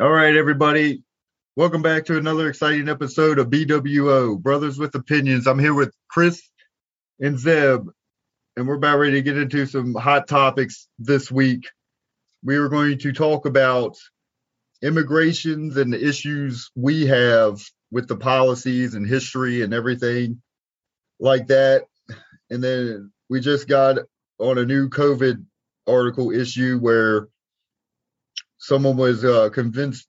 All right, everybody. Welcome back to another exciting episode of BWO, Brothers with Opinions. I'm here with Chris and Zeb, and we're about ready to get into some hot topics this week. We are going to talk about immigrations and the issues we have with the policies and history and everything like that. And then we just got on a new COVID article issue where someone was uh, convinced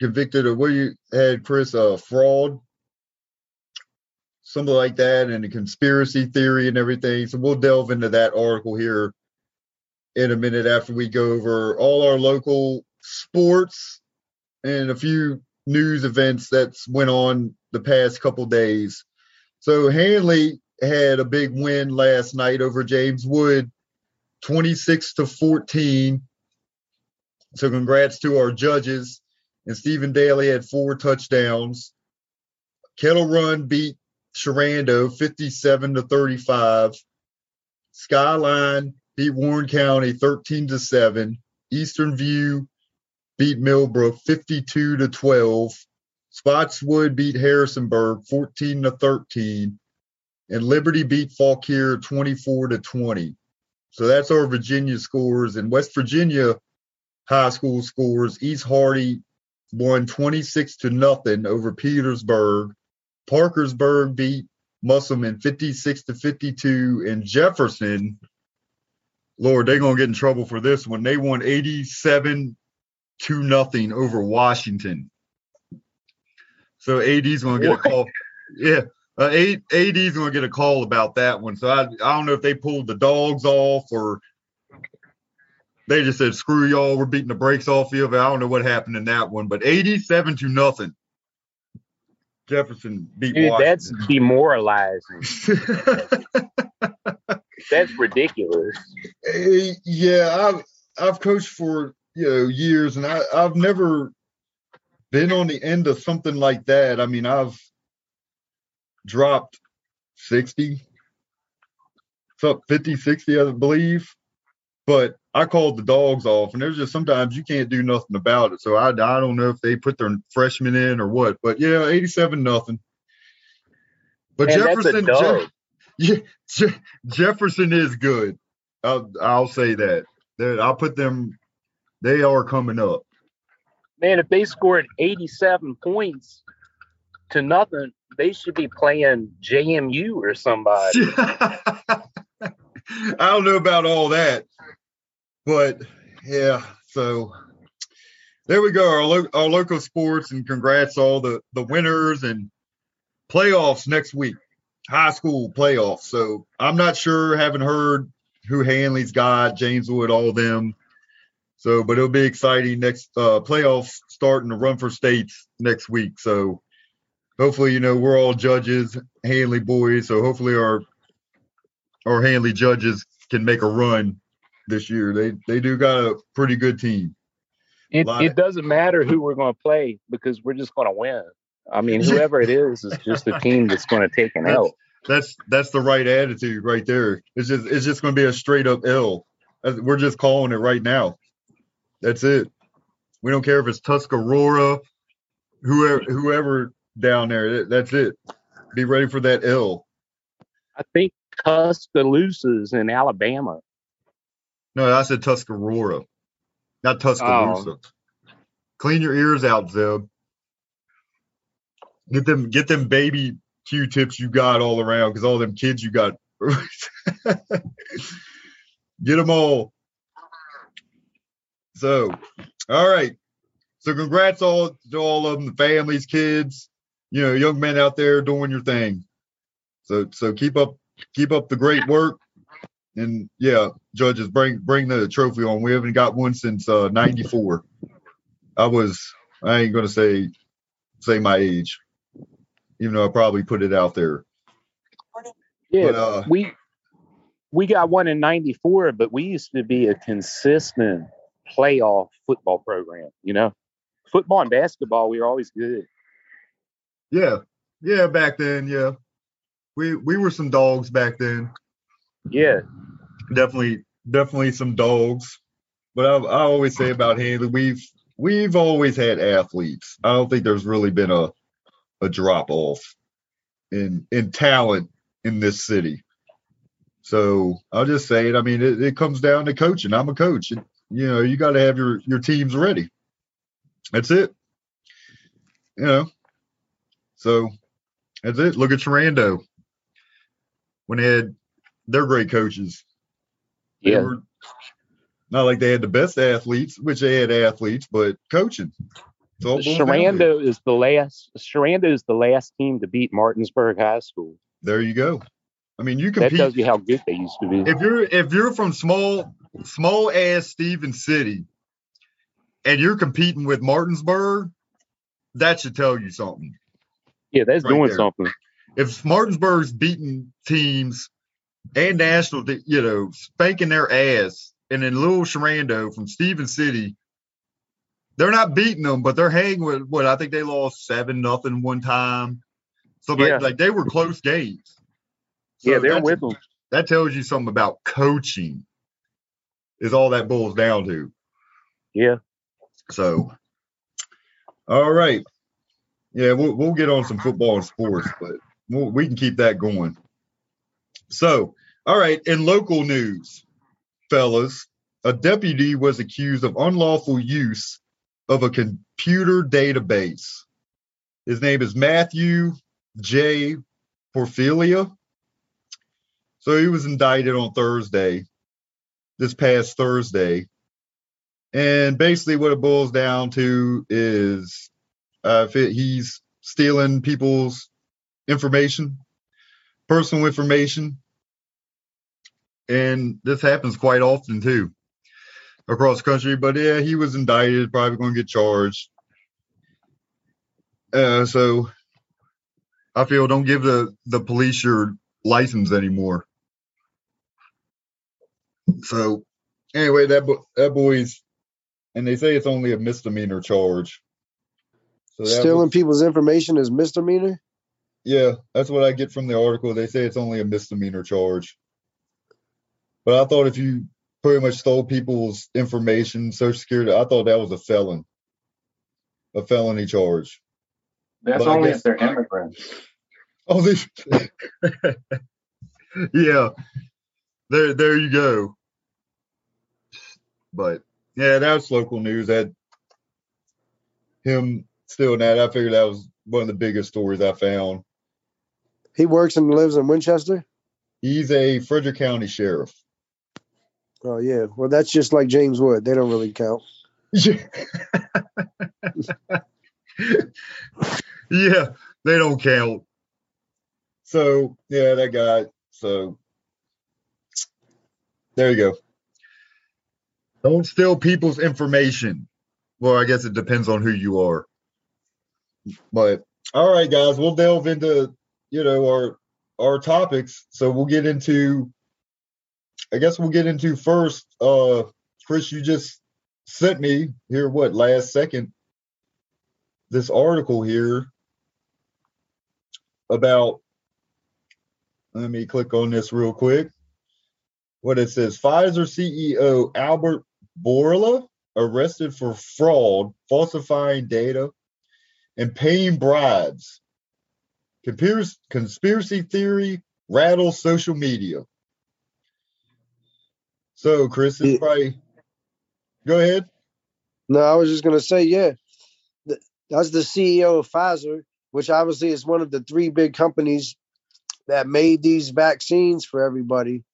convicted of what you had Chris uh, fraud? Something like that and a conspiracy theory and everything. So we'll delve into that article here in a minute after we go over all our local sports and a few news events that's went on the past couple days. So Handley had a big win last night over james wood 26 to 14 so congrats to our judges. And Stephen Daly had four touchdowns. Kettle Run beat Sherando 57 to 35. Skyline beat Warren County 13 to 7. Eastern View beat Millbrook 52 to 12. Spotswood beat Harrisonburg 14 to 13. And Liberty beat Fauquier 24 to 20. So that's our Virginia scores. And West Virginia, high school scores. East Hardy won 26 to nothing over Petersburg. Parkersburg beat Musselman 56 to 52, and Jefferson, Lord, they're gonna get in trouble for this one. They won 87 to nothing over Washington. So AD's gonna get a call. Yeah, uh, AD's gonna get a call about that one. So I, I don't know if they pulled the dogs off or they just said, "Screw y'all, we're beating the brakes off you." I don't know what happened in that one, but eighty-seven to nothing. Jefferson beat Dude, Washington. that's demoralizing. that's ridiculous. Eh, yeah, I've I've coached for you know years, and I I've never been on the end of something like that. I mean, I've dropped 60, up 50, 60, I believe, but I called the dogs off, and there's just sometimes you can't do nothing about it. So I, I don't know if they put their freshmen in or what, but yeah, 87 nothing. But Jefferson, yeah, Je- Jefferson is good. I'll, I'll say that. That I'll put them. They are coming up. Man, if they scored 87 points to nothing, they should be playing JMU or somebody. I don't know about all that, but yeah. So there we go. Our, lo- our local sports, and congrats all the the winners and playoffs next week. High school playoffs. So I'm not sure. Haven't heard who Handley's got, James Wood, all them. So, but it'll be exciting next uh, playoffs starting to run for states next week. So hopefully, you know, we're all judges, Handley boys. So hopefully our our Hanley judges can make a run this year. They they do got a pretty good team. It, it of- doesn't matter who we're going to play because we're just going to win. I mean, whoever it is is just a team that's going to take an L. That's that's the right attitude right there. It's just it's just going to be a straight up L. We're just calling it right now. That's it. We don't care if it's Tuscarora, whoever whoever down there. That's it. Be ready for that L. I think Tuscaloosa's in Alabama. No, I said Tuscarora, not Tuscaloosa. Oh. Clean your ears out, Zeb. Get them, get them baby Q-tips you got all around, because all them kids you got. get them all. So, all right. So, congrats all to all of them, the families, kids, you know, young men out there doing your thing. So, so keep up, keep up the great work and yeah, judges bring bring the trophy on. We haven't got one since uh, '94. I was I ain't gonna say say my age, even though I probably put it out there. Yeah, But uh, we we got one in '94, but we used to be a consistent playoff football program. You know, football and basketball, we were always good. yeah, yeah, back then, yeah, we we were some dogs back then. Yeah, Definitely, definitely some dogs. But I, I always say about Haley, we've we've always had athletes. I don't think there's really been a a drop off in in talent in this city. So I'll just say it. I mean, it, it comes down to coaching. I'm a coach. It, you know, you got to have your your teams ready. That's it. You know, so that's it. Look at Sherando when they had their great coaches. They Yeah. were not like they had the best athletes, which they had athletes, but coaching. It's all boils down to it. Sherando is the last. Sherando is the last team to beat Martinsburg High School. There you go. I mean, you compete. That tells you how good they used to be. if you're if you're from small small ass Stevens City and you're competing with Martinsburg, that should tell you something. Yeah, that's right doing there. something. If Martinsburg's beating teams and national, you know, spanking their ass, and then little Sherando from Stevens City, they're not beating them, but they're hanging with what I think they lost seven nothing one time. So like, Yeah. like they were close games. So yeah, they're with them. that tells you something about coaching is all that boils down to Yeah. so all right yeah we'll, we'll get on some football and sports but we'll, we can keep that going so all right in local news fellas a deputy was accused of unlawful use of a computer database. His name is matthew j. Porfilia so he was indicted on Thursday, this past Thursday. And basically, what it boils down to is uh, if it, he's stealing people's information, personal information. And this happens quite often too across the country. But yeah, he was indicted, probably going to get charged. Uh, so I feel don't give the, the police your license anymore. So anyway, that bo- that boy's, and they say it's only a misdemeanor charge. So Stealing was- people's information is misdemeanor. Yeah, that's what I get from the article. They say it's only a misdemeanor charge. But I thought if you pretty much stole people's information, Social Security, I thought that was a felon, a felony charge. That's But only if they're immigrants. Oh, this, yeah, there, there you go. But yeah, that's local news. That him stealing that, I figured that was one of the biggest stories I found. He works and lives in Winchester. He's a Frederick County sheriff. Oh yeah, well that's just like James Wood. They don't really count. Yeah. yeah, they don't count. So yeah, that guy. So there you go. Don't steal people's information. Well, I guess it depends on who you are. But all right, guys, we'll delve into you know our our topics. So we'll get into. I guess we'll get into first. Uh, Chris, you just sent me here what last second this article here about let me click on this real quick what it says pfizer ceo albert Bourla arrested for fraud falsifying data and paying bribes Conspiracy, theory rattles social media so chris is probably go ahead No, I was just gonna say, yeah, Th- that's the CEO of Pfizer, which obviously is one of the three big companies that made these vaccines for everybody.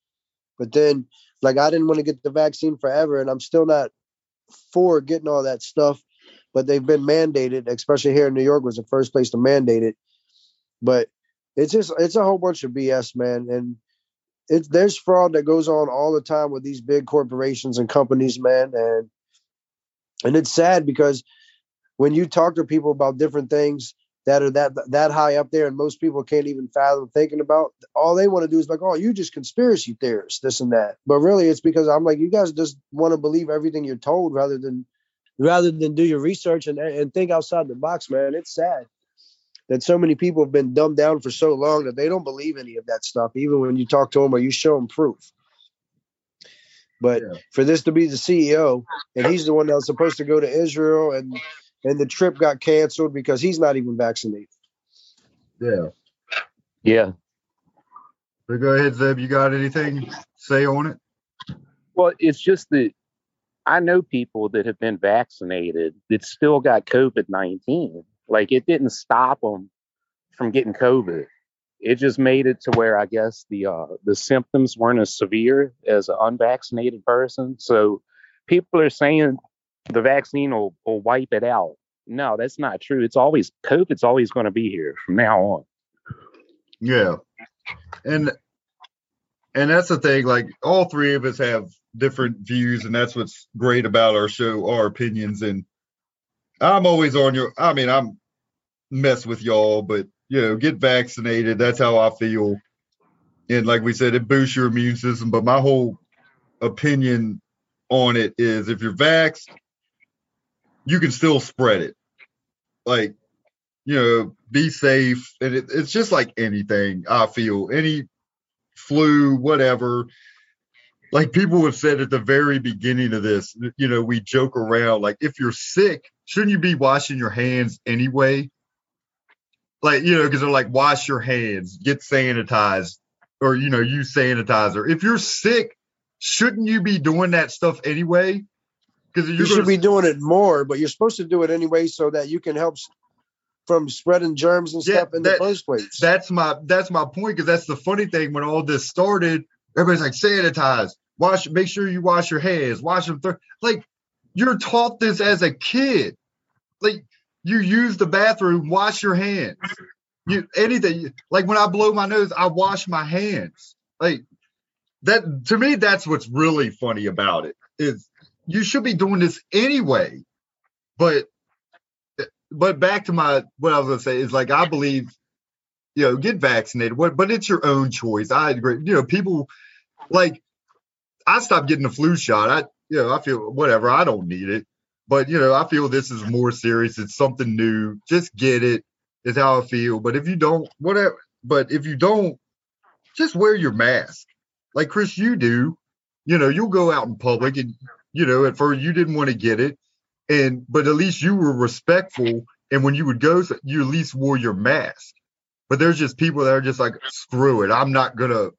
But then, like, I didn't want to get the vaccine forever, and I'm still not for getting all that stuff. But they've been mandated, especially here in New York, was the first place to mandate it. But it's just it's a whole bunch of BS, man, and it's there's fraud that goes on all the time with these big corporations and companies, man, and and it's sad because when you talk to people about different things that are that that high up there and most people can't even fathom thinking about all they want to do is like oh you just conspiracy theorists this and that. But really it's because i'm like you guys just want to believe everything you're told rather than rather than do your research and, and think outside the box man. It's sad that so many people have been dumbed down for so long that they don't believe any of that stuff even when you talk to them or you show them proof But Yeah. for this to be the CEO, and he's the one that was supposed to go to Israel, and and the trip got canceled because he's not even vaccinated. Yeah. Yeah. So go ahead, Zeb. You got anything to say on it? Well, it's just that I know people that have been vaccinated that still got COVID 19. Like it didn't stop them from getting COVID. It just made it to where I guess the uh, the symptoms weren't as severe as an unvaccinated person. So people are saying the vaccine will, will wipe it out. No, that's not true. It's always COVID's always going to be here from now on. Yeah. And and that's the thing, like all three of us have different views, and that's what's great about our show, our opinions. And I'm always on your I mean, I'm mess with y'all, but you know, get vaccinated. That's how I feel. And like we said, it boosts your immune system. But my whole opinion on it is if you're vaxxed, you can still spread it. Like, you know, be safe. And it, it's just like anything, I feel. Any flu, whatever. Like people have said at the very beginning of this, you know, we joke around like if you're sick, shouldn't you be washing your hands anyway? Like, you know, because they're like, wash your hands, get sanitized, or, you know, use sanitizer. If you're sick, shouldn't you be doing that stuff anyway? Because You should be doing it more, but you're supposed to do it anyway so that you can help from spreading germs and Yeah, stuff in that- the first place. that's my that's my point because that's the funny thing when all this started everybody's like sanitize wash make sure you wash your hands wash them like you're taught this as a kid like you use the bathroom wash your hands you anything like when i blow my nose i wash my hands like that to me that's what's really funny about it is you should be doing this anyway but but back to my what i was gonna say is like i believe you know, get vaccinated. But it's your own choice. I agree. You know, people like I stopped getting the flu shot. I, you know, I feel whatever. I don't need it, but you know, I feel this is more serious. It's something new. Just get it. Is how I feel. But if you don't, whatever. But if you don't, just wear your mask, like Chris, you do. You know, you'll go out in public, and you know, at first you didn't want to get it, and but at least you were respectful. And when you would go, you at least wore your mask. But there's just people that are just like, screw it. I'm not gonna,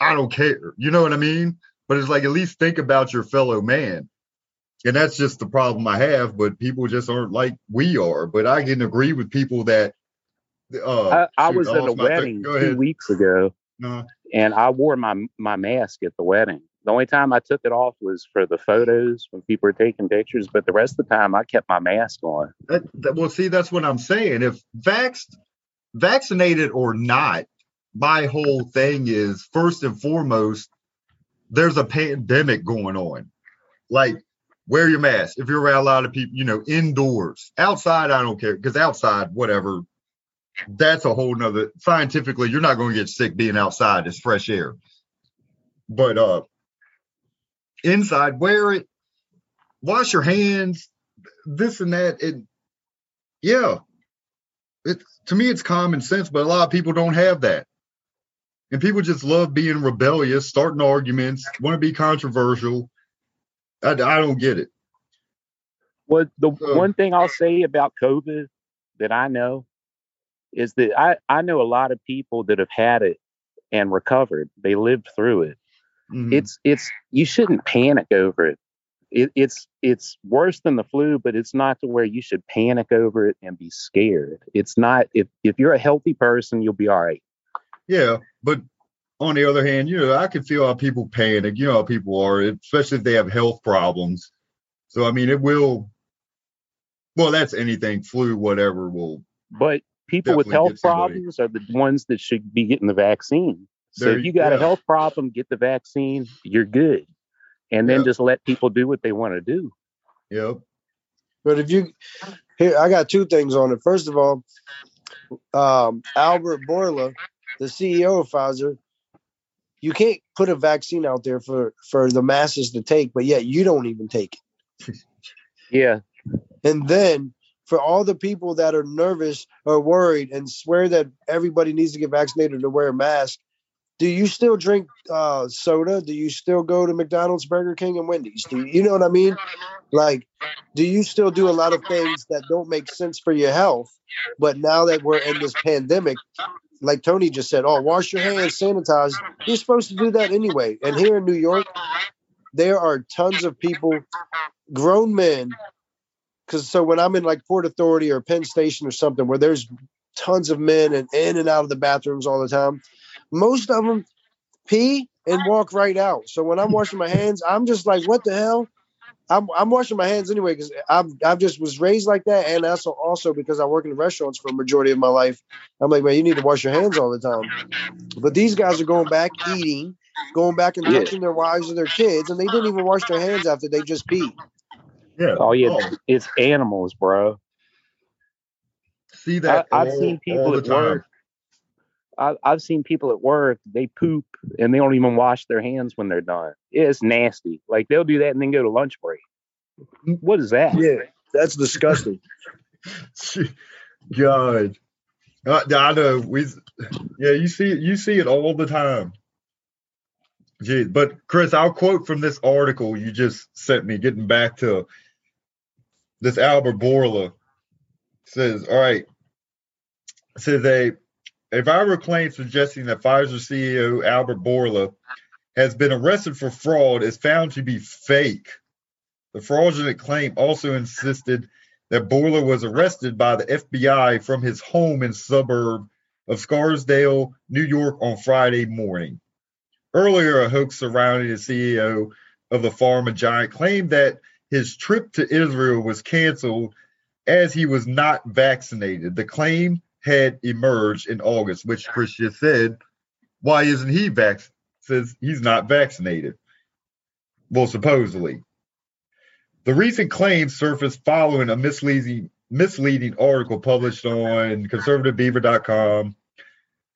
I don't care. You know what I mean? But it's like at least think about your fellow man. And that's just the problem I have. But people just aren't like we are. But I can agree with people that uh I, I shoot, was at a lost my thing. wedding two weeks ago, No. and I wore my my mask at the wedding. The only time I took it off was for the photos when people were taking pictures, but the rest of the time I kept my mask on. That, that, well, see, that's what I'm saying. If vaxxed, vaccinated or not, my whole thing is first and foremost, there's a pandemic going on. Like, wear your mask. If you're around a lot of people, you know, indoors, outside, I don't care because outside, whatever, that's a whole nother. Scientifically, you're not going to get sick being outside. It's fresh air. But uh, inside, wear it. Wash your hands. This and that. And yeah, it to me it's common sense, but a lot of people don't have that. And people just love being rebellious, starting arguments, want to be controversial. I, I don't get it. Well, the So- one thing I'll say about COVID that I know is that I, I know a lot of people that have had it and recovered. They lived through it. Mhm. It's it's you shouldn't panic over it. it. It's it's worse than the flu, but it's not to where you should panic over it and be scared. It's not if if you're a healthy person, you'll be all right. Yeah, but on the other hand, you know, I can feel how people panic. You know how people are, especially if they have health problems. So I mean, it will. Well, that's anything, flu, whatever. Will But people with health problems are the ones that should be getting the vaccine. So There if you- you got yeah. a health problem, get the vaccine, you're good. And then Yeah. just let people do what they want to do. Yep. But if you here, I got two things on it. First of all, um, Albert Bourla, the CEO of Pfizer, you can't put a vaccine out there for for the masses to take, but yet you don't even take it. Yeah. And then for all the people that are nervous or worried and swear that everybody needs to get vaccinated or wear a mask, do you still drink uh, soda? Do you still go to McDonald's, Burger King, and Wendy's? Do you, you know what I mean? Like, do you still do a lot of things that don't make sense for your health? But now that we're in this pandemic, like Tony just said, oh, wash your hands, sanitize. You're supposed to do that anyway. And here in New York, there are tons of people, grown men. Because so when I'm in like Port Authority or Penn Station or something where there's tons of men and in and out of the bathrooms all the time, most of them pee and walk right out. So when I'm washing my hands, I'm just like, what the hell? I'm, I'm washing my hands anyway because I've I've just was raised like that, and also also because I work in restaurants for a majority of my life. I'm like, man, you need to wash your hands all the time. But these guys are going back eating, going back and Yeah. touching their wives and their kids, and they didn't even wash their hands after they just peed. Yeah. Oh yeah, oh. it's animals, bro. see that. I, I've seen people the at time. work. I, I've seen people at work. They poop and they don't even wash their hands when they're done. It's nasty. Like they'll do that and then go to lunch break. What is that? Yeah, that's disgusting. God, I, I know we. Yeah, you see it. You see it all the time. Gee, but Chris, I'll quote from this article you just sent me. Getting back to this, Albert Bourla says, "All right." Says a a viral claim suggesting that Pfizer CEO Albert Bourla has been arrested for fraud is found to be fake. The fraudulent claim also insisted that Bourla was arrested by the FBI from his home in suburb of Scarsdale, New York on Friday morning. Earlier, a hoax surrounding the CEO of the pharma giant claimed that his trip to Israel was canceled as he was not vaccinated. The claim had emerged in August, which Chris just said, why isn't he vac? Says he's not vaccinated. Well, supposedly. The recent claims surfaced following a misleading misleading article published on conservativebeaver.com.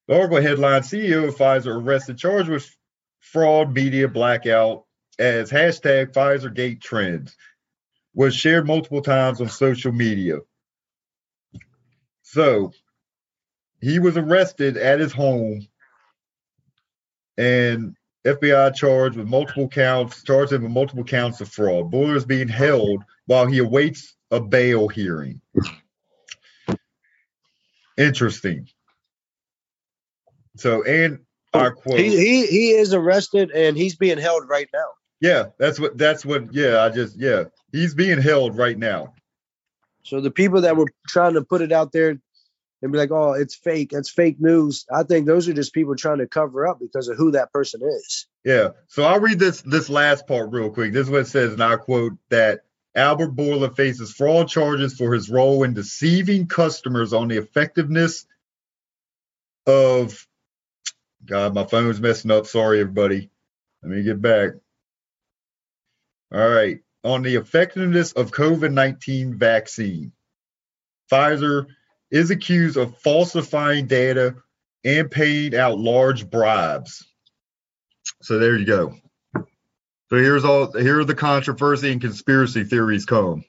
The article headline CEO of Pfizer arrested charged with fraud media blackout as hashtag Pfizergate trends was shared multiple times on social media. So he was arrested at his home and FBI charged with multiple counts, charged him with multiple counts of fraud. Bourla is being held while he awaits a bail hearing. Interesting. So, and our oh, quote. He, he he is arrested and he's being held right now. yeah, that's what. That's what. Yeah, I just. Yeah, he's being held right now. So the people that were trying to put it out there and be like, "Oh, it's fake. it's fake news." I think those are just people trying to cover up because of who that person is. Yeah. So I'll read this this last part real quick. This is what it says, and I quote that Albert Bourla faces fraud charges for his role in deceiving customers on the effectiveness of God, my phone's messing up. Sorry, everybody. Let me get back. All right. On the effectiveness of COVID 19 vaccine, Pfizer is accused of falsifying data and paying out large bribes. So there you go. So here's all here are the controversy and conspiracy theories come.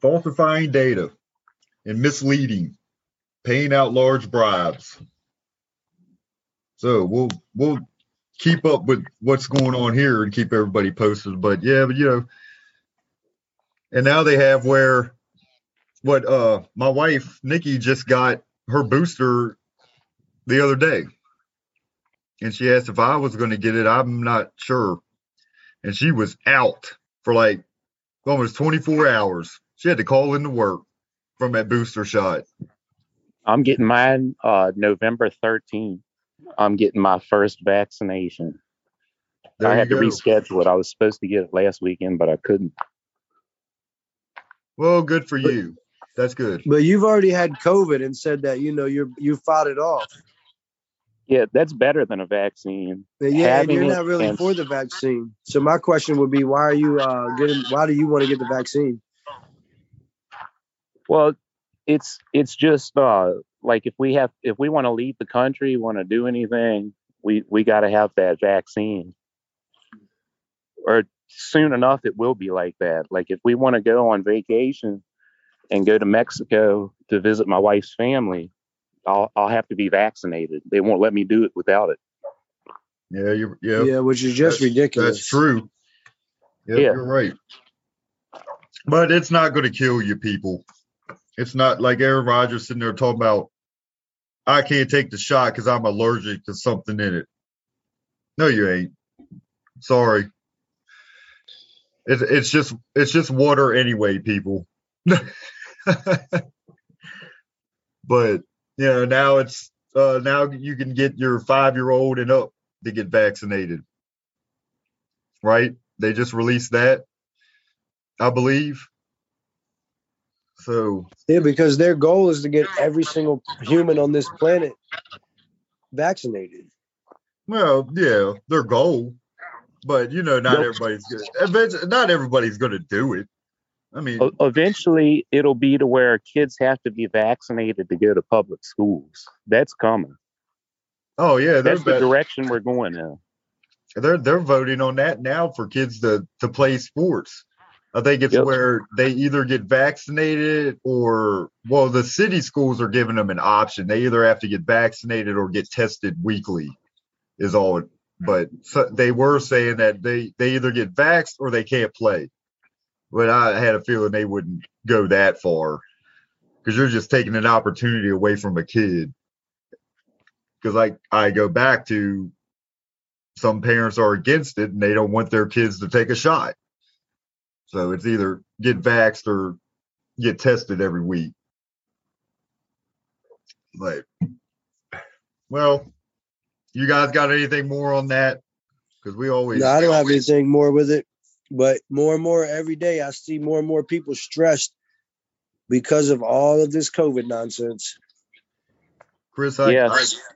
Falsifying data and misleading, paying out large bribes. So we'll we'll keep up with what's going on here and keep everybody posted. But yeah, but you know, and now they have where what uh my wife Nikki just got her booster the other day. And she asked if I was going to get it. I'm not sure. And she was out for like almost 24 hours. She had to call in to work from that booster shot. I'm getting mine uh, November 13th. I'm getting my first vaccination. There I had to reschedule it. I was supposed to get it last weekend, but I couldn't. Well, good for you. That's good. But you've already had COVID and said that you know you're you fought it off. Yeah, that's better than a vaccine. But yeah, and you're not really and- for the vaccine. So my question would be, why are you uh, getting? Why do you want to get the vaccine? Well, it's it's just uh like if we have if we want to leave the country, want to do anything, we we got to have that vaccine. Or soon enough it will be like that. Like if we want to go on vacation and go to Mexico to visit my wife's family, I'll I'll have to be vaccinated. They won't let me do it without it. Yeah, you yeah. Yeah, which is just That's- ridiculous. That's true. Yep, Yeah. you're right. But it's not going to kill you, people. It's not like Aaron Rodgers sitting there talking about, I can't take the shot because I'm allergic to something in it. No, you ain't. Sorry. It's it's just it's just water anyway, people. but you know now it's uh, now you can get your five year old and up to get vaccinated. Right? They just released that, I believe. So Yeah, because their goal is to get every single human on this planet vaccinated. well, yeah, their goal. But you know, not Nope. everybody's gonna eventually, not everybody's gonna do it. I mean, Eventually, it'll be to where kids have to be vaccinated to go to public schools. That's coming. oh yeah, That's the direction we're going in. they're they're voting on that now for kids to to play sports. I think it's Yep. where they either get vaccinated or well, the city schools are giving them an option. They either have to get vaccinated or get tested weekly, is all. But so they were saying that they they either get vaxxed or they can't play. But I had a feeling they wouldn't go that far because you're just taking an opportunity away from a kid. Because like I go back to some parents are against it and they don't want their kids to take a shot. So it's either get vaxxed or get tested every week. But well, you guys got anything more on that? Because we always No, I don't have anything more with it, but more and more every day, I see more and more people stressed because of all of this COVID nonsense. Chris, I, Yes. I-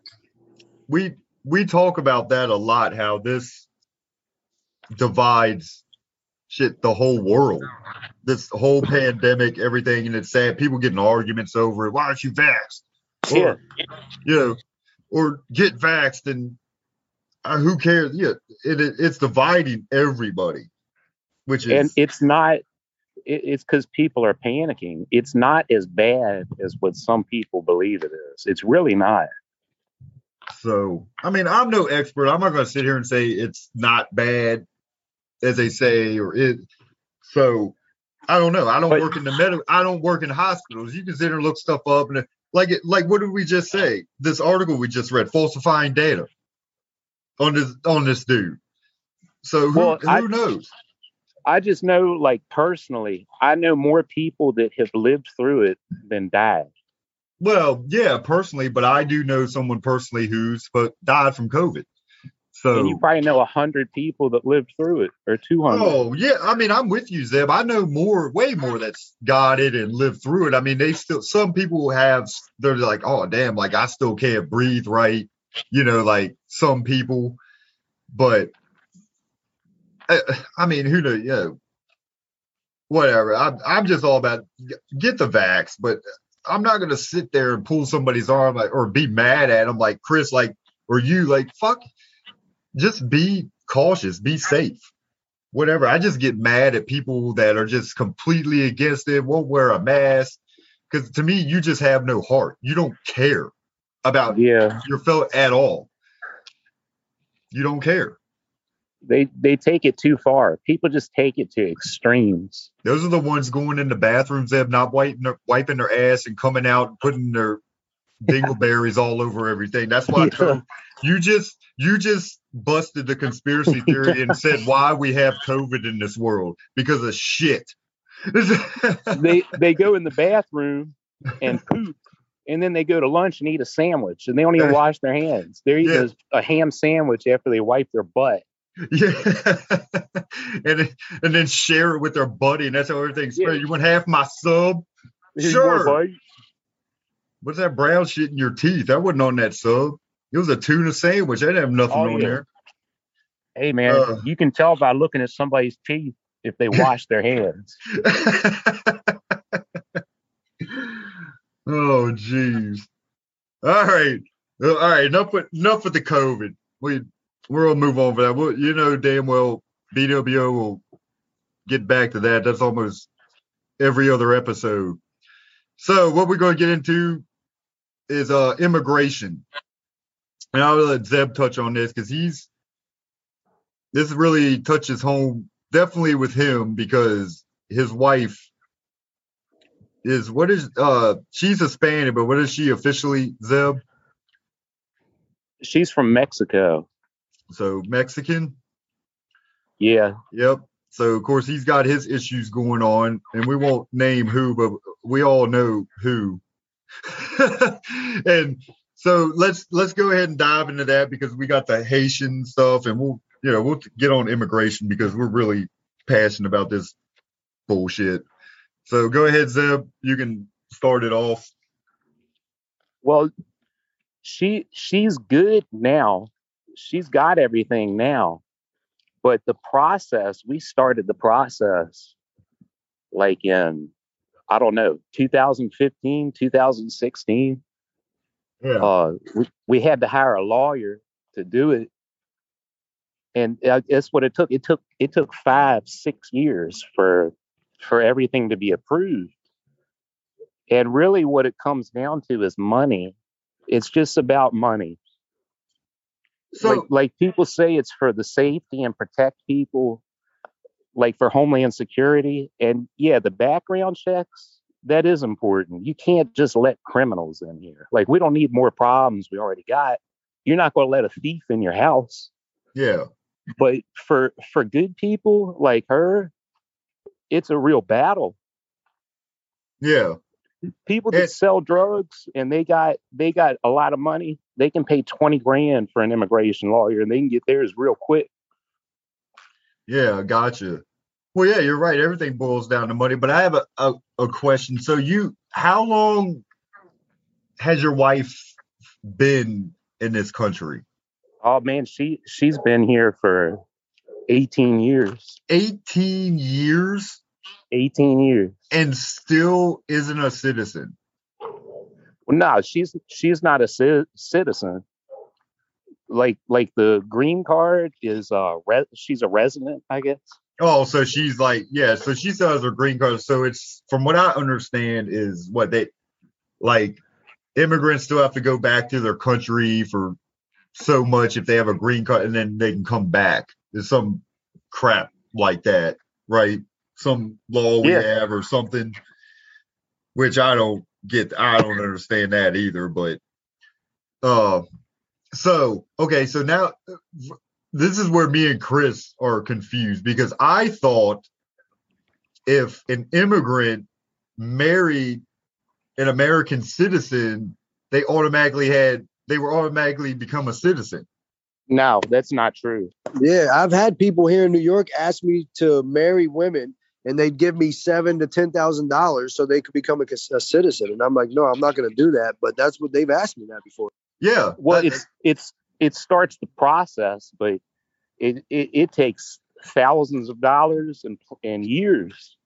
we we talk about that a lot. How this divides shit the whole world. This whole pandemic, everything, and it's sad. People getting arguments over it. Why aren't you vaxxed? Yeah. You know, or get vaxxed and uh, who cares? Yeah, it, it, it's dividing everybody, which is and it's not it, it's because people are panicking it's not as bad as what some people believe it is it's really not So, I mean, I'm no expert. I'm not going to sit here and say it's not bad, as they say, or it. So, I don't know. I don't But- work in the medical. I don't work in hospitals. You can sit here and look stuff up, and like, like, what did we just say? This article we just read, falsifying data on this on this dude. So who Well, who I- knows? i just know like personally i know more people that have lived through it than died Well, yeah, personally, but I do know someone personally who's but died from COVID. So and you probably know a hundred people that lived through it or 200 Oh yeah, I mean I'm with you, Zeb. I know more, way more that's got it and lived through it. I mean, they still some people have they're like, oh damn, like I still can't breathe right, you know, like some people, but I, I mean, who knows? Yeah, whatever. I'm I'm just all about get the vax, but eh, I'm not gonna sit there and pull somebody's arm like or be mad at them like Chris, like or you, like fuck. Just be cautious, be safe whatever. I just get mad at people that are just completely against it, won't wear a mask. Because to me, you just have no heart. You don't care about yeah your fellow at all. You don't care. they they take it too far people just take it to extremes Those are the ones going in the bathrooms, they have not wiping their, wiping their ass and coming out and putting their dingleberries all over everything. That's why Yeah. you just you just busted the conspiracy theory and said why we have COVID in this world because of shit. they they go in the bathroom and poop, and then they go to lunch and eat a sandwich, and they don't even wash their hands. They're eating a, a ham sandwich after they wipe their butt. Yeah, and then- and then share it with their buddy, and that's how everything's Yeah. spread. You want half my sub? Sure. What's that brown shit in your teeth? That wasn't on that sub. It was a tuna sandwich. That didn't have nothing Oh, on yeah. there. Hey man, Uh. you can tell by looking at somebody's teeth if they wash their hands. oh, jeez. All right, all right. Enough with enough with the COVID. We we'll move on for that. Well, you know damn well BWO will get back to that. That's almost every other episode. So what we're going to get into is uh immigration, and I'll let Zeb touch on this because he's this really touches home definitely with him because his wife is what is uh she's Hispanic, but what is she officially, Zeb? She's from Mexico. So Mexican. Yeah. Yep. So of course he's got his issues going on, and we won't name who, but we all know who. and so let's let's go ahead and dive into that because we got the Haitian stuff, and we'll you know we'll get on immigration because we're really passionate about this bullshit. So go ahead, Zeb. You can start it off. Well, she she's good now. She's got everything now. But the process, we started the process like in I don't know, 2015, 2016. Yeah. Uh, we, we had to hire a lawyer to do it. And uh, that's what it took. It took it took five, six years for for everything to be approved. And really what it comes down to is money. It's just about money. So like, like people say it's for the safety and protect people, like for homeland security. And yeah, the background checks, that is important. You can't just let criminals in here. Like we don't need more problems we already got. You're not going to let a thief in your house. yeah, But for for good people like her, it's a real battle. yeah, People that sell drugs and they got they got a lot of money, they can pay 20 grand for an immigration lawyer and they can get theirs real quick. yeah. Gotcha. Well, yeah, you're right. Everything boils down to money. But I have a, a, a question. So you, how long has your wife been in this country? Oh man, she she's been here for 18 years. 18 years 18 years. and still isn't a citizen. Well, no, she's she's not a ci- citizen. Like like the green card is uh re- she's a resident, I guess. Oh, so she's like, yeah, so she still has her green card. So it's from what I understand is what they like immigrants still have to go back to their country for so much if they have a green card and then they can come back. There's some crap like that, right? Some law we Yeah. have or something, which I don't get. I don't understand that either. But uh, so okay, so now this is where me and Chris are confused because I thought if an immigrant married an American citizen, they automatically had they were automatically become a citizen. No, that's not true. Yeah, I've had people here in New York ask me to marry women, and they'd give me seven to ten thousand dollars so they could become a, a citizen. And I'm like, no, I'm not going to do that. But that's what they've asked me that before. Yeah. Well, that- it's it's it starts the process, but it it, it takes thousands of dollars and and years.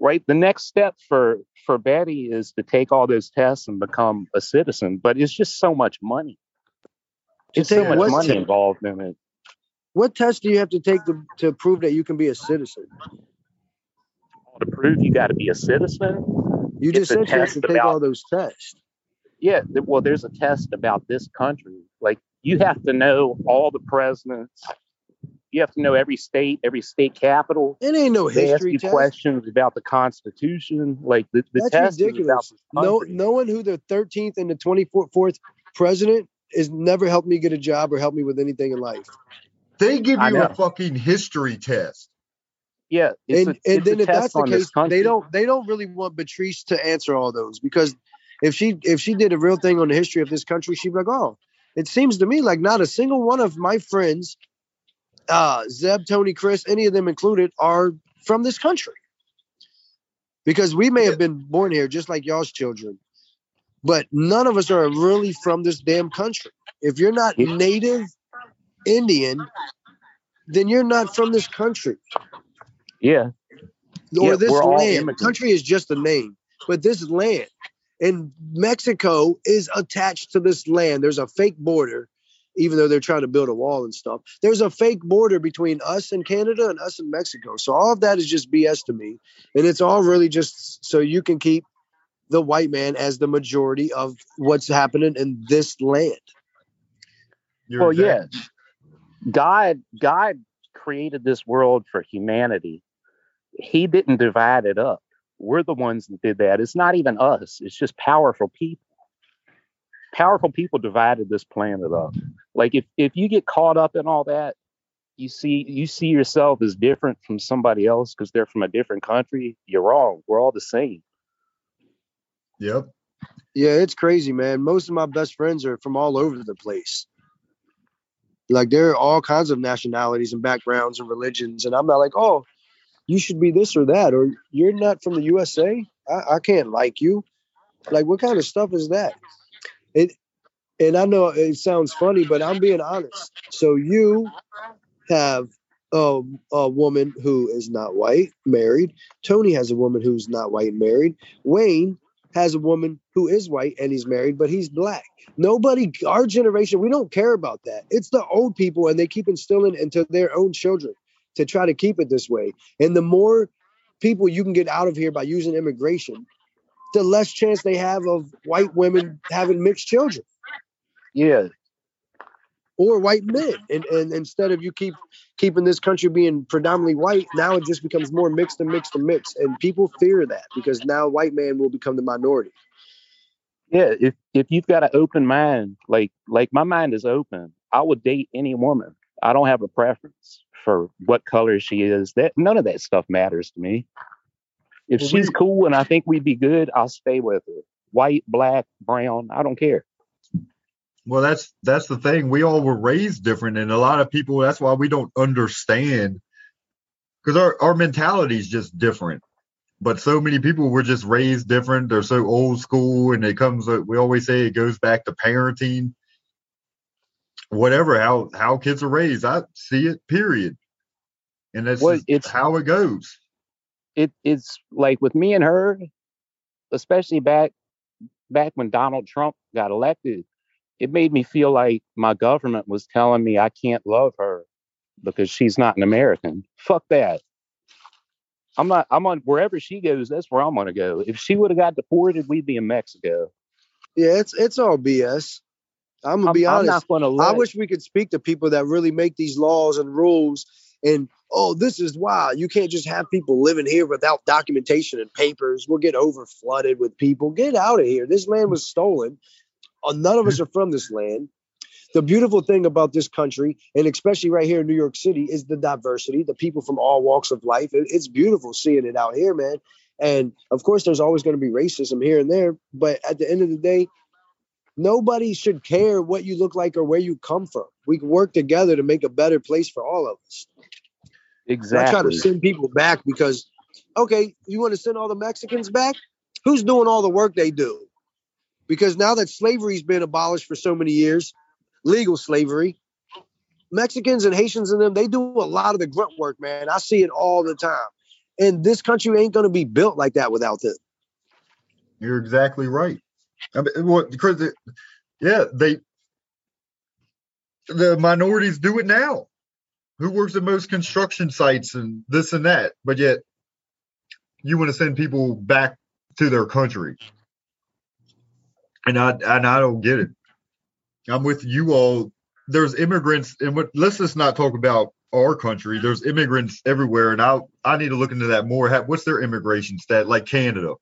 Right. The next step for for Betty is to take all those tests and become a citizen, but it's just so much money. Just so much money test? involved in it. What test do you have to take to, to prove that you can be a citizen? To prove you got to be a citizen, You It's just said you have to take about- all those tests. Yeah. Well, there's a test about this country. Like you have to know all the presidents. You have to know every state, every state capital. It ain't no they ask history you test. questions about the Constitution. Like the, the That's test is about ridiculous. this No, knowing who the 13th and the 24th president is never helped me get a job or help me with anything in life. they give you a fucking history test. Yeah, it's and a, and it's a then if test that's the case, they don't they don't really want Patrice to answer all those because if she if she did a real thing on the history of this country, she'd be like, oh, it seems to me like not a single one of my friends, uh, Zeb, Tony, Chris, any of them included, are from this country. Because we may have been born here just like y'all's children, but none of us are really from this damn country. If you're not native Indian, then you're not from this country Yeah, or Yeah, this land. Country is just a name, but this land and Mexico is attached to this land. There's a fake border, even though they're trying to build a wall and stuff. There's a fake border between us and Canada and us and Mexico. So all of that is just BS to me, and it's all really just so you can keep the white man as the majority of what's happening in this land. You're well, exact- yeah. God, God created this world for humanity. He didn't divide it up. We're the ones that did that. It's not even us. It's just powerful people. Powerful people divided this planet up. Like if if you get caught up in all that, you see you see yourself as different from somebody else because they're from a different country. You're wrong. We're all the same. Yep. Yeah, it's crazy, man. Most of my best friends are from all over the place. Like there are all kinds of nationalities and backgrounds and religions, and I'm not like, oh, you should be this or that, or you're not from the USA. I, I can't like you. Like, what kind of stuff is that? It, and I know it sounds funny, but I'm being honest. So you have a, a woman who is not white, married. Tony has a woman who's not white, married. Wayne has a woman who is white and he's married, but he's black. Nobody, our generation, we don't care about that. It's the old people, and they keep instilling into their own children to try to keep it this way. And the more people you can get out of here by using immigration, the less chance they have of white women having mixed children Yeah, or white men. And, and instead of you keep keeping this country being predominantly white, now it just becomes more mixed and mixed and mixed. And people fear that because now white man will become the minority. yeah. If if you've got an open mind, like like my mind is open, I would date any woman. I don't have a preference for what color she is. That none of that stuff matters to me. If Well, she's we- cool and I think we'd be good, I'll stay with her. White, black, brown, I don't care. Well, that's that's the thing. We all were raised different, and a lot of people. That's why we don't understand because our our mentality is just different. But so many people were just raised different. They're so old school, and it comes. We always say it goes back to parenting, whatever. How how kids are raised, I see it. Period. And that's Well, it's- how it goes. It it's like with me and her, especially back back when Donald Trump got elected, it made me feel like my government was telling me I can't love her because she's not an American. Fuck that. I'm not I'm on wherever she goes, that's where I'm gonna go. If she would have got deported, we'd be in Mexico. Yeah, it's it's all BS. I'm gonna I'm, be honest. gonna I wish we could speak to people that really make these laws and rules. And oh, this is why you can't just have people living here without documentation and papers. We'll get over flooded with people. Get out of here. This land was stolen. Uh, None of us are from this land. The beautiful thing about this country, and especially right here in New York City, is the diversity, the people from all walks of life. It- it's beautiful seeing it out here, man. And of course, there's always going to be racism here and there. But at the end of the day, nobody should care what you look like or where you come from. We can work together to make a better place for all of us. Exactly. I try to send people back because, okay, you want to send all the Mexicans back? Who's doing all the work they do? Because now that slavery's been abolished for so many years, legal slavery, Mexicans and Haitians and them, they do a lot of the grunt work, man. I see it all the time. And this country ain't going to be built like that without them. You're exactly right. I mean, what, yeah, they, the minorities do it now. Who works at most construction sites and this and that, but yet you want to send people back to their country, and I and I don't get it. I'm with you all. There's immigrants, and what? Let's just not talk about our country. There's immigrants everywhere, and I I need to look into that more. What's their immigration stat? Like Canada,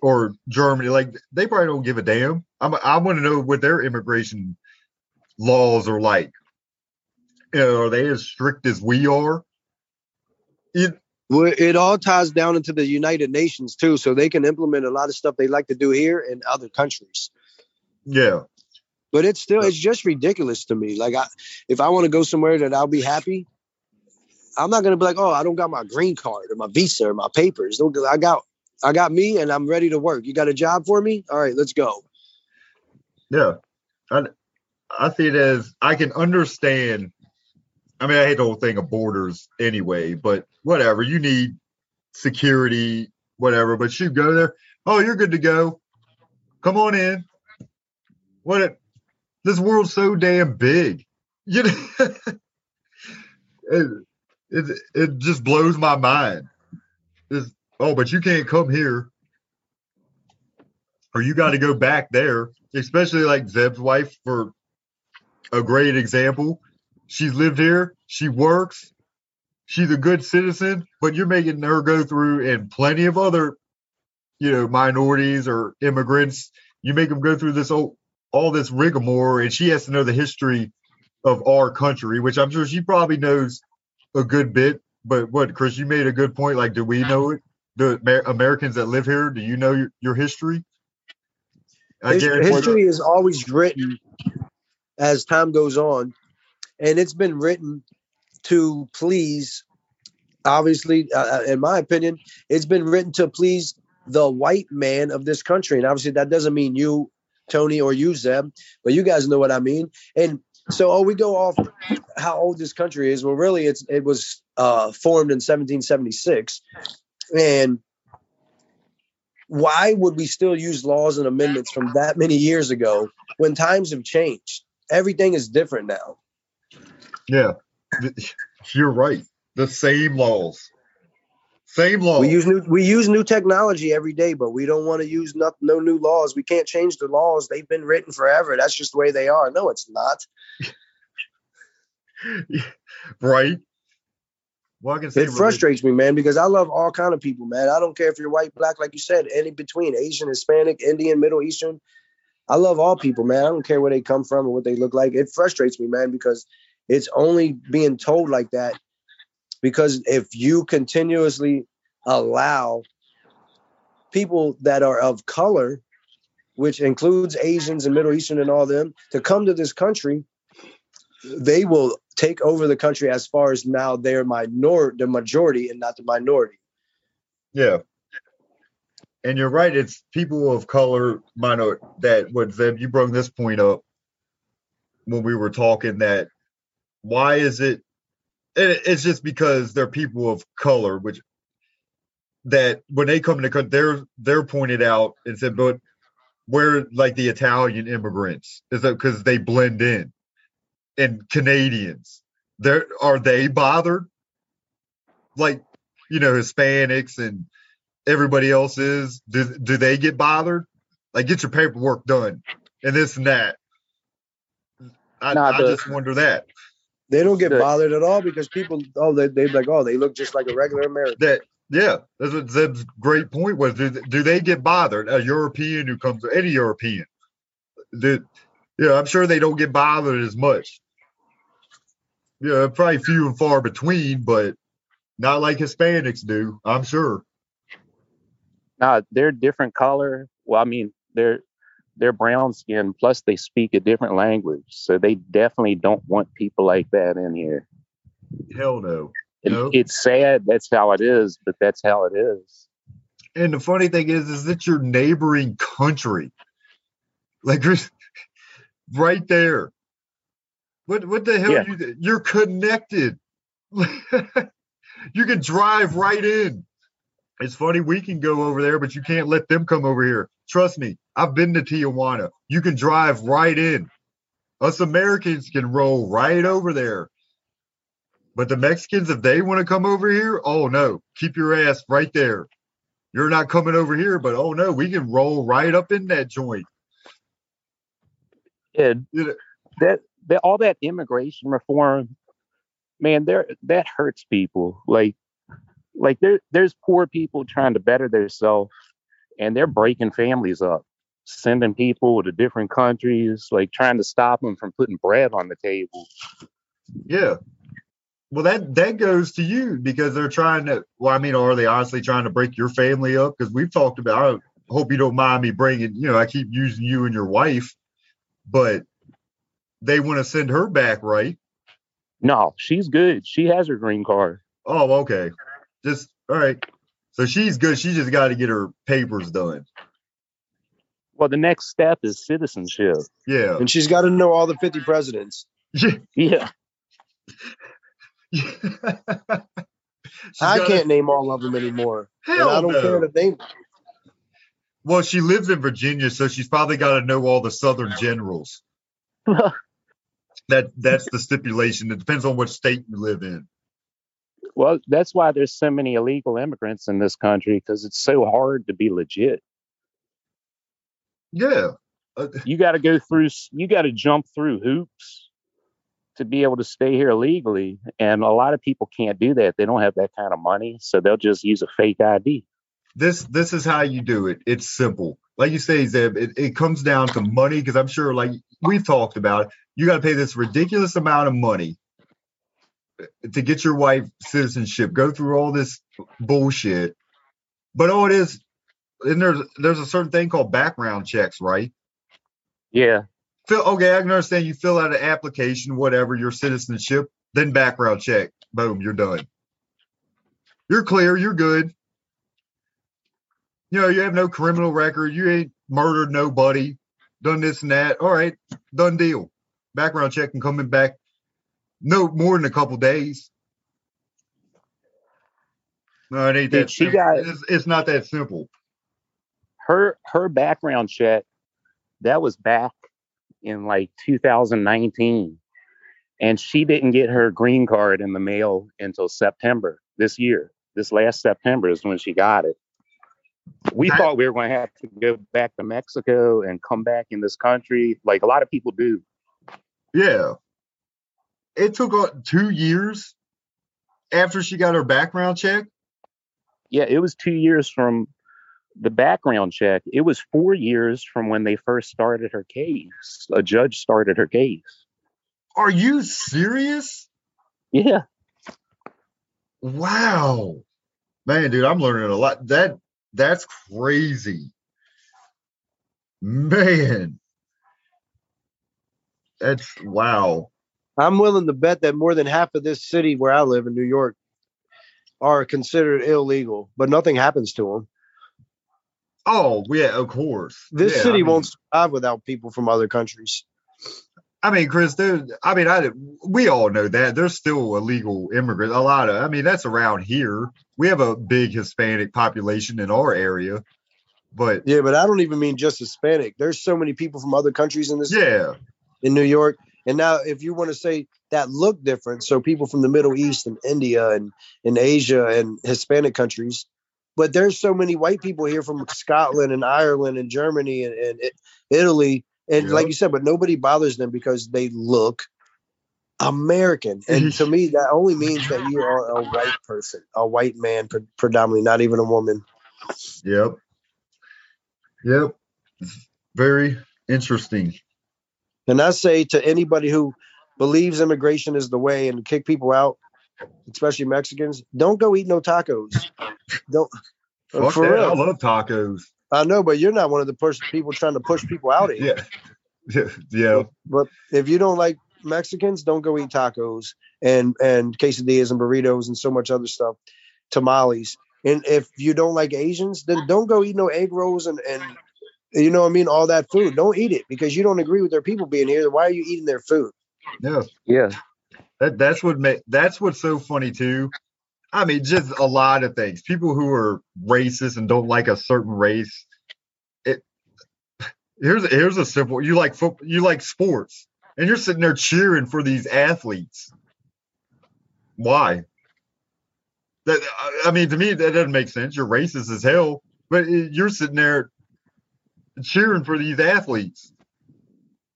or Germany, like they probably don't give a damn. I'm, I want to know what their immigration laws are like. You know, are they as strict as we are? It, Well, it all ties down into the United Nations too, so they can implement a lot of stuff they like to do here in other countries. yeah, But it's still it's just ridiculous to me. Like I if I want to go somewhere that I'll be happy, I'm not gonna be like, oh, I don't got my green card or my visa or my papers. Don't- I got I got me and I'm ready to work. You got a job for me? All right, let's go. yeah. I I see it as I can understand. I mean, I hate the whole thing of borders anyway, but whatever. You need security, whatever. But you go there. Oh, you're good to go. Come on in. What? This world's so damn big. You know, it, it it just blows my mind. It's, oh, but you can't come here. or you got to go back there, especially like Zeb's wife for a great example. She's lived here, she works, she's a good citizen, but you're making her go through and plenty of other, you know, minorities or immigrants. You make them go through this all, all this rigmarole, and she has to know the history of our country, which I'm sure she probably knows a good bit. But what, Chris, you made a good point. Like, do we know it? The Amer- Americans that live here, do you know your, your history? I His- guarantee- history is always written as time goes on, and it's been written to please. Obviously, uh, uh, in my opinion, it's been written to please the white man of this country, and obviously that doesn't mean you, Tony, or you, Zeb, but you guys know what I mean. And so, oh, we go off how old this country is. Well, really, it's it was uh, formed in 1776, and why would we still use laws and amendments from that many years ago when times have changed? Everything is different now. Yeah, you're right. The same laws, same laws. We use new we use new technology every day, but we don't want to use no, no new laws. We can't change the laws. They've been written forever. That's just the way they are. No, it's not. right. Well, I can say It frustrates me, man, because I love all kind of people, man. I don't care if you're white, black, like you said, any between Asian, Hispanic, Indian, Middle Eastern. I love all people, man. I don't care where they come from or what they look like. It frustrates me, man, because it's only being told like that because if you continuously allow people that are of color, which includes Asians and Middle Eastern and all them, to come to this country, they will take over the country as far as now they're minor the majority and not the minority. Yeah. And you're right. It's people of color, minor that what Zeb, you brought this point up when we were talking that why is it, it it's just because they're people of color, which that when they come to country, they're they're pointed out and said, but we're like the Italian immigrants, is that because they blend in, and Canadians, they're they bothered? Like you know Hispanics and everybody else is. Do do they get bothered? Like get your paperwork done and this and that. I, Nah, I the- just wonder that They don't get The- bothered at all because people oh they they like oh they look just like a regular American. that yeah that's what Zeb's great point was. Do, do they get bothered? A European who comes, any European, do, yeah, I'm sure they don't get bothered as much. Yeah, probably few and far between, but not like Hispanics do. I'm sure. Nah, they're different color. Well, I mean, they're they're brown skin. Plus, they speak a different language, so they definitely don't want people like that in here. Hell no. No. It's sad. That's how it is, but that's how it is. And the funny thing is, is that your neighboring country, like right there. What what the hell? Yeah. You you're connected. you can drive right in. It's funny we can go over there, but you can't let them come over here. Trust me, I've been to Tijuana. You can drive right in. Us Americans can roll right over there. But the Mexicans, if they want to come over here, oh no, keep your ass right there. You're not coming over here, but oh no, we can roll right up in that joint. Yeah, that all that immigration reform, man, there that hurts people. Like, like there there's poor people trying to better themselves, and they're breaking families up, sending people to different countries, like trying to stop them from putting bread on the table. Yeah. Well, that that goes to you because they're trying to. Well, I mean, are they honestly trying to break your family up? Because we've talked about. I hope you don't mind me bringing. You know, I keep using you and your wife, but they want to send her back, right? No, she's good. She has her green card. Oh, okay. Just all right. So she's good. She just got to get her papers done. Well, the next step is citizenship. Yeah. And she's got to know all the 50 presidents. Yeah. Yeah, I gotta- can't name all of them anymore. And Hell I don't no. care to name Well, she lives in Virginia, so she's probably got to know all the Southern generals. That that's the stipulation. It depends on what state you live in. well, that's why there's so many illegal immigrants in this country because it's so hard to be legit. Yeah. Uh, You got to go through. You got to jump through hoops to be able to stay here legally, and a lot of people can't do that. They don't have that kind of money, so they'll just use a fake ID. this this is how you do it. It's simple. Like you say, Zeb, it, it comes down to money because I'm sure, like we've talked about, you got to pay this ridiculous amount of money to get your wife citizenship. Go through all this bullshit, but all it is, and there's there's a certain thing called background checks, right? Yeah, Fill, okay, I can understand you fill out an application, whatever, your citizenship, then background check. Boom, you're done. You're clear, you're good. You know, you have no criminal record, you ain't murdered nobody, done this and that. All right, done deal. Background check and coming back no more than a couple days. No, it ain't Dude, that she simple. got- it's, it's not that simple. her her background check that was back in like 2019, and she didn't get her green card in the mail until September this year. This last September is when she got it. We thought we were going to have to go back to Mexico and come back in this country, like a lot of people do. Yeah. It took uh, two years after she got her background check. Yeah, it was two years from the background check. It was four years from when they first started her case. A judge started her case. Are you serious? Yeah. Wow. Man, dude, I'm learning a lot. That that's crazy. Man. That's wow. I'm willing to bet that more than half of this city where I live in New York are considered illegal, but nothing happens to them. Oh, yeah, of course. This Yeah, I city mean- won't survive without people from other countries. I mean, Chris, there. I mean, I we all know that there's still illegal immigrants. A lot of. I mean, that's around here. We have a big Hispanic population in our area, but Yeah, but I don't even mean just Hispanic. There's so many people from other countries in this yeah, in New York. And now, if you want to say that look different, so people from the Middle East and India and, and Asia and Hispanic countries, but there's so many white people here from Scotland and Ireland and Germany and, and Italy. And Yep. like you said, but nobody bothers them because they look American. And to me, that only means that you are a white person, a white man, pre- predominantly, not even a woman. yep, yep. Very interesting. And I say to anybody who believes immigration is the way and kick people out, especially Mexicans, don't go eat no tacos. Don't. Fuck for that. I love tacos. I know, but you're not one of the push people trying to push people out of here. Yeah, yeah. But if you don't like Mexicans, don't go eat tacos and and quesadillas and burritos and so much other stuff, tamales. And if you don't like Asians, then don't go eat no egg rolls and and you know what I mean, all that food. Don't eat it because you don't agree with their people being here. Why are you eating their food? yeah. Yeah. That that's what ma- that's what's so funny too. I mean, just a lot of things. People who are racist and don't like a certain race. It here's here's a simple. You like football. You like sports, and you're sitting there cheering for these athletes. Why? That I mean, to me, that doesn't make sense. You're racist as hell, but eh, you're sitting there cheering for these athletes.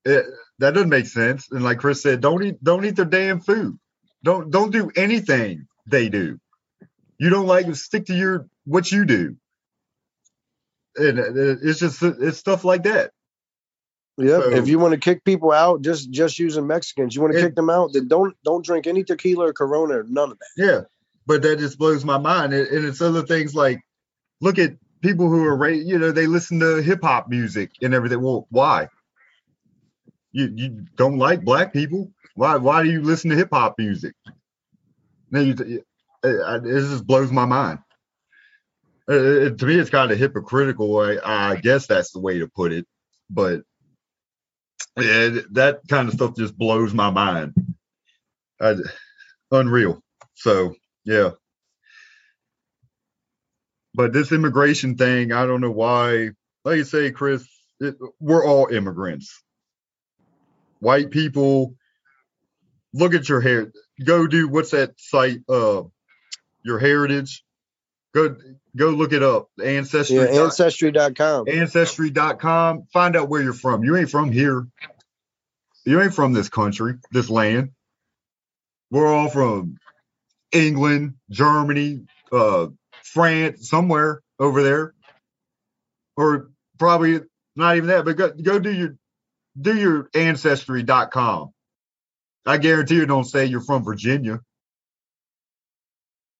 It, that doesn't make sense. And like Chris said, don't eat don't eat their damn food. Don't don't do anything they do. You don't like to stick to your what you do. And uh, it's just it's stuff like that. Yeah, So- if you want to kick people out, just just using Mexicans, you want to kick them out, then don't don't drink any tequila or Corona, or none of that. Yeah, but that just blows my mind. And, and it's other things like look at people who are you know they listen to hip hop music and everything. Well, why? You you don't like black people? Why why do you listen to hip hop music? No, you, it, it just blows my mind. Uh, it- to me, it's kind of hypocritical. I, I guess that's the way to put it, but yeah, that kind of stuff just blows my mind. I, unreal. So yeah. But this immigration thing, I don't know why. Like you say, Chris, it, we're all immigrants. White people, look at your hair. Go do what's that site? Uh, your heritage. Go go look it up. Ancestry. Yeah, ancestry.com. Ancestry.com. Find out where you're from. You ain't from here. You ain't from this country, this land. We're all from England, Germany, uh, France, somewhere over there, or probably not even that. But go, go do your do your ancestry.com. I guarantee you don't say you're from Virginia,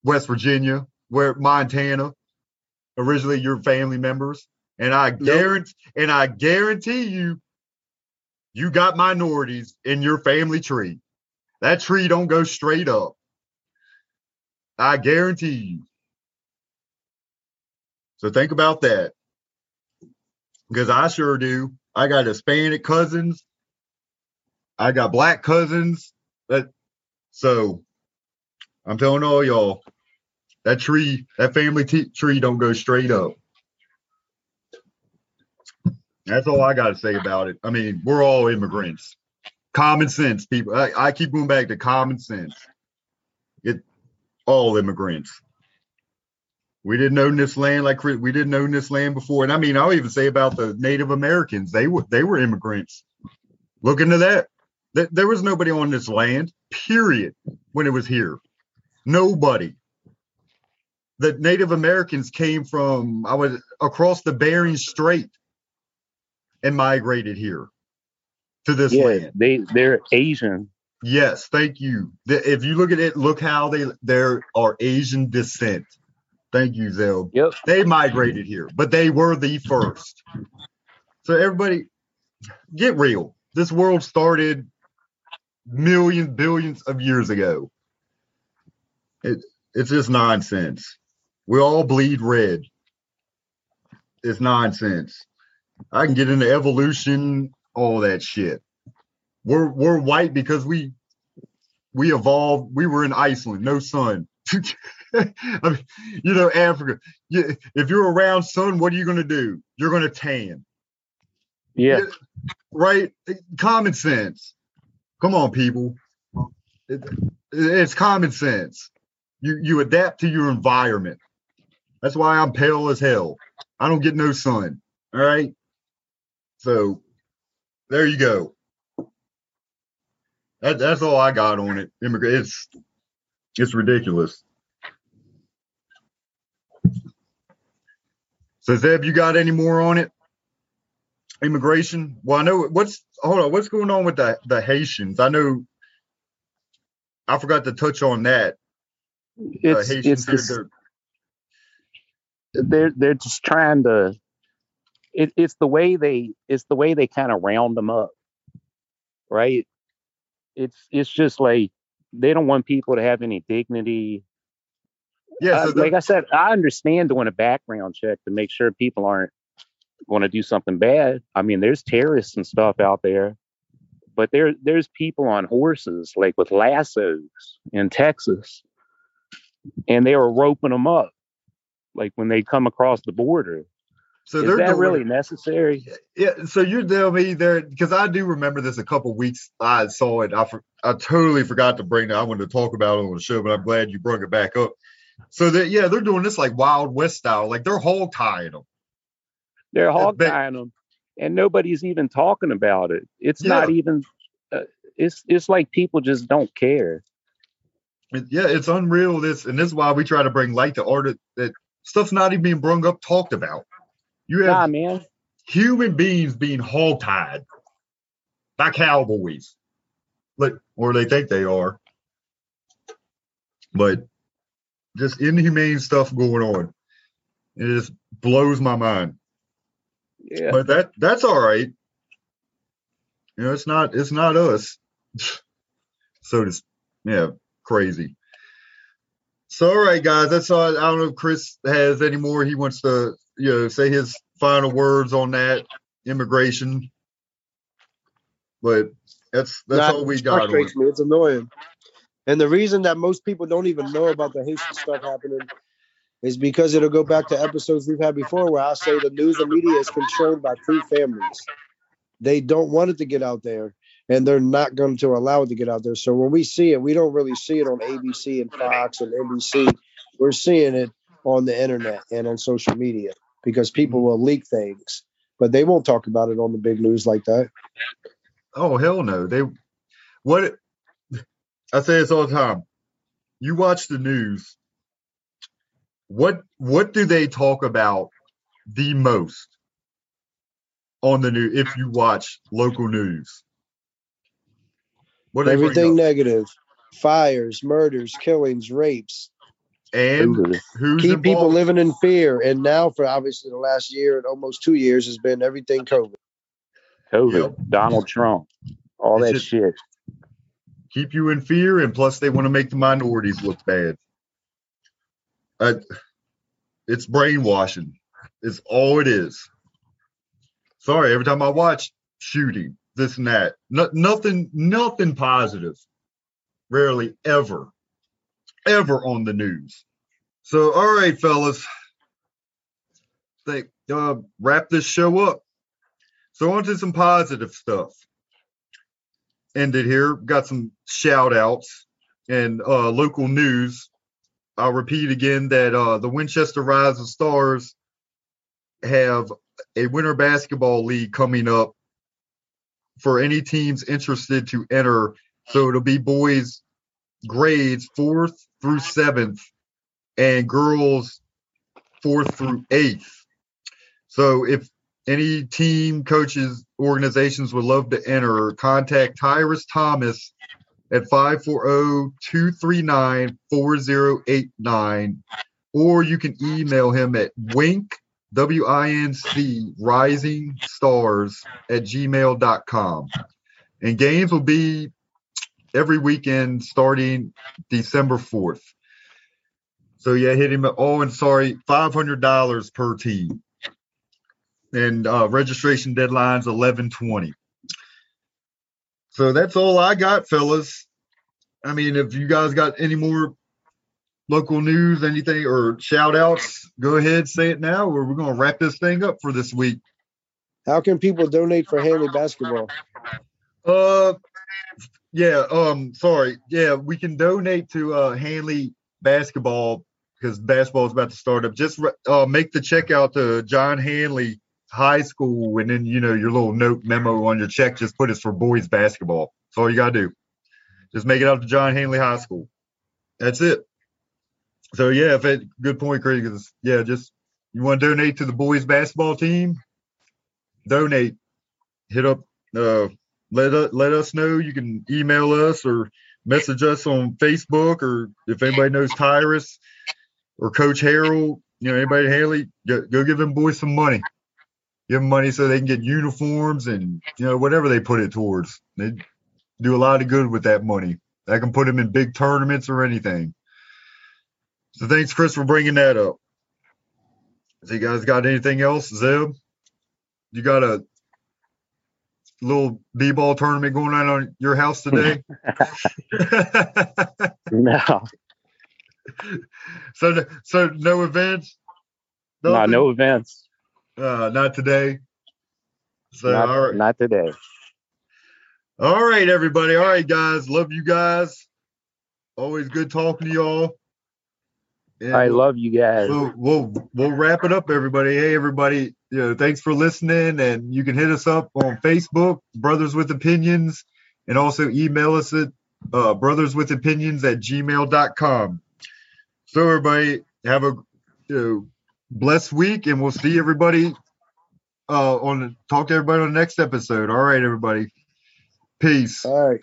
West Virginia, where Montana, originally your family members, and I guarantee and I guarantee you, you got minorities in your family tree. That tree don't go straight up. I guarantee you. So think about that. Because I sure do. I got Hispanic cousins. I got black cousins. That so I'm telling all y'all, that tree, that family t- tree don't go straight up. That's all I got to say about it. I mean, we're all immigrants. Common sense, people. I, I keep going back to common sense. It all immigrants. We didn't own this land like we didn't own this land before. And I mean, I'll even say about the Native Americans. They were they were immigrants. Look into that. Th- There was nobody on this land, period, when it was here. Nobody. The Native Americans came from I was across the Bering Strait and migrated here to this Yeah, land. they they're Asian. Yes, thank you. If you look at it, look how they there are Asian descent. Thank you, Zell. Yep. They migrated here, but they were the first. So everybody, get real. This world started millions, billions of years ago. It, it's just nonsense. We all bleed red. It's nonsense. I can get into evolution, all that shit. We're we're white because we we evolved. We were in Iceland, no sun. I mean, you know, Africa. If you're around sun, what are you going to do? You're going to tan, Yeah. right? Common sense. Come on, people. It- it's common sense. You you adapt to your environment. That's why I'm pale as hell. I don't get no sun. All right. So there you go. That, that's all I got on it. Immigrant. It's it's ridiculous. So Zeb, you got any more on it? Immigration. Well, I know what's hold on. What's going on with the the Haitians? I know. I forgot to touch on that. Uh, It's Haitians it's just, they're- they're they're just trying to it, it's the way they it's the way they kind of round them up right it's it's just like they don't want people to have any dignity yeah. Uh, So they're- like i said i understand doing a background check to make sure people aren't going to do something bad i mean there's terrorists and stuff out there but there there's people on horses like with lassos in texas and they were roping them up like when they come across the border so is that doing- really necessary? Yeah, so you're telling me there because I do remember this a couple weeks. I saw it. I I totally forgot to bring it. I wanted to talk about it on the show, but I'm glad you brought it back up. So that yeah, they're doing this like Wild West style, like they're hog tying them. They're hog tying them, and nobody's even talking about it. It's not even. Uh, it's it's like people just don't care. yeah, it's unreal. This and this is why we try to bring light to art that stuff's not even being brung up, talked about. You have Nah, man. human beings being hog tied by cowboys, like or they think they are. But just inhumane stuff going on. It just blows my mind. Yeah. But that that's all right. You know, it's not it's not us. so just yeah, crazy. So all right, guys, that's all. I don't know if Chris has any more. He wants to, you know, say his final words on that immigration. But that's that's That all we got frustrates me. It's annoying. And the reason that most people don't even know about the Haitian stuff happening is because it'll go back to episodes we've had before where I say the news and media is controlled by two families. They don't want it to get out there, and they're not going to allow it to get out there. So when we see it, we don't really see it on ABC and Fox and NBC. We're seeing it on the internet and on social media because people mm-hmm. will leak things, but they won't talk about it on the big news like that. Oh hell no. They what I say this all the time. You watch the news. What what do they talk about the most on the news if you watch local news? What do they bring Everything negative, fires, murders, killings, rapes, and who's keep people living in fear. And now, for obviously the last year and almost two years, has been everything COVID. COVID, Yep. Donald Trump, all It's that shit. keep you in fear, and plus they want to make the minorities look bad. It's brainwashing. It's all it is. Sorry, every time I watch shooting, this and that, no, nothing, nothing positive. Rarely ever, ever on the news. So, all right, fellas, think uh, wrap this show up. So on to some positive stuff ended here. Got some shout outs and uh, local news. I'll repeat again that uh, the Winchester Rising Stars have a winter basketball league coming up for any teams interested to enter. So it'll be boys grades fourth through seventh and girls fourth through eighth. So if any team, coaches, organizations would love to enter, contact Tyrus Thomas at 540-239-4089 or you can email him at wink w-i-n-c rising stars at gmail.com and games will be every weekend starting december 4th so yeah hit him at oh and sorry $500 per team and uh, registration deadline's 11:20. So that's all I got, fellas. I mean, if you guys got any more local news, anything, or shout outs, go ahead, say it now, or we're gonna wrap this thing up for this week. How can people donate for Handley basketball? Uh, yeah. Um, sorry. Yeah, we can donate to uh Handley basketball because basketball is about to start up. Just uh, make the check out to John Handley High School, and then you know your little note memo on your check. Just put it's for boys basketball. That's all you gotta do. Just make it out to John Handley High School. That's it. So yeah, if it good point, Craig. Yeah, just you want to donate to the boys basketball team, donate. Hit up. Uh, let us let us know. You can email us or message us on Facebook, or if anybody knows Tyrus or Coach Harold, you know anybody Haley, go, go give them boys some money. Give them money so they can get uniforms and you know whatever they put it towards. They do a lot of good with that money. I can put them in big tournaments or anything. So thanks, Chris, for bringing that up. So you guys got anything else, Zeb? You got a little b-ball tournament going on on your house today? No, so so no events. no, no events. Uh, not today. So not, all right, not today. all right, everybody. All right, guys. Love you guys. Always good talking to y'all. And I we'll- love you guys. We'll, we'll we'll wrap it up, everybody. Hey, everybody. You know, thanks for listening, and you can hit us up on Facebook, Brothers with Opinions, and also email us at uh, Brothers with Opinions at gmail.com. So, everybody, have a you know, blessed week, and we'll see everybody uh, on talk to everybody on the next episode. All right, everybody. Peace. All right.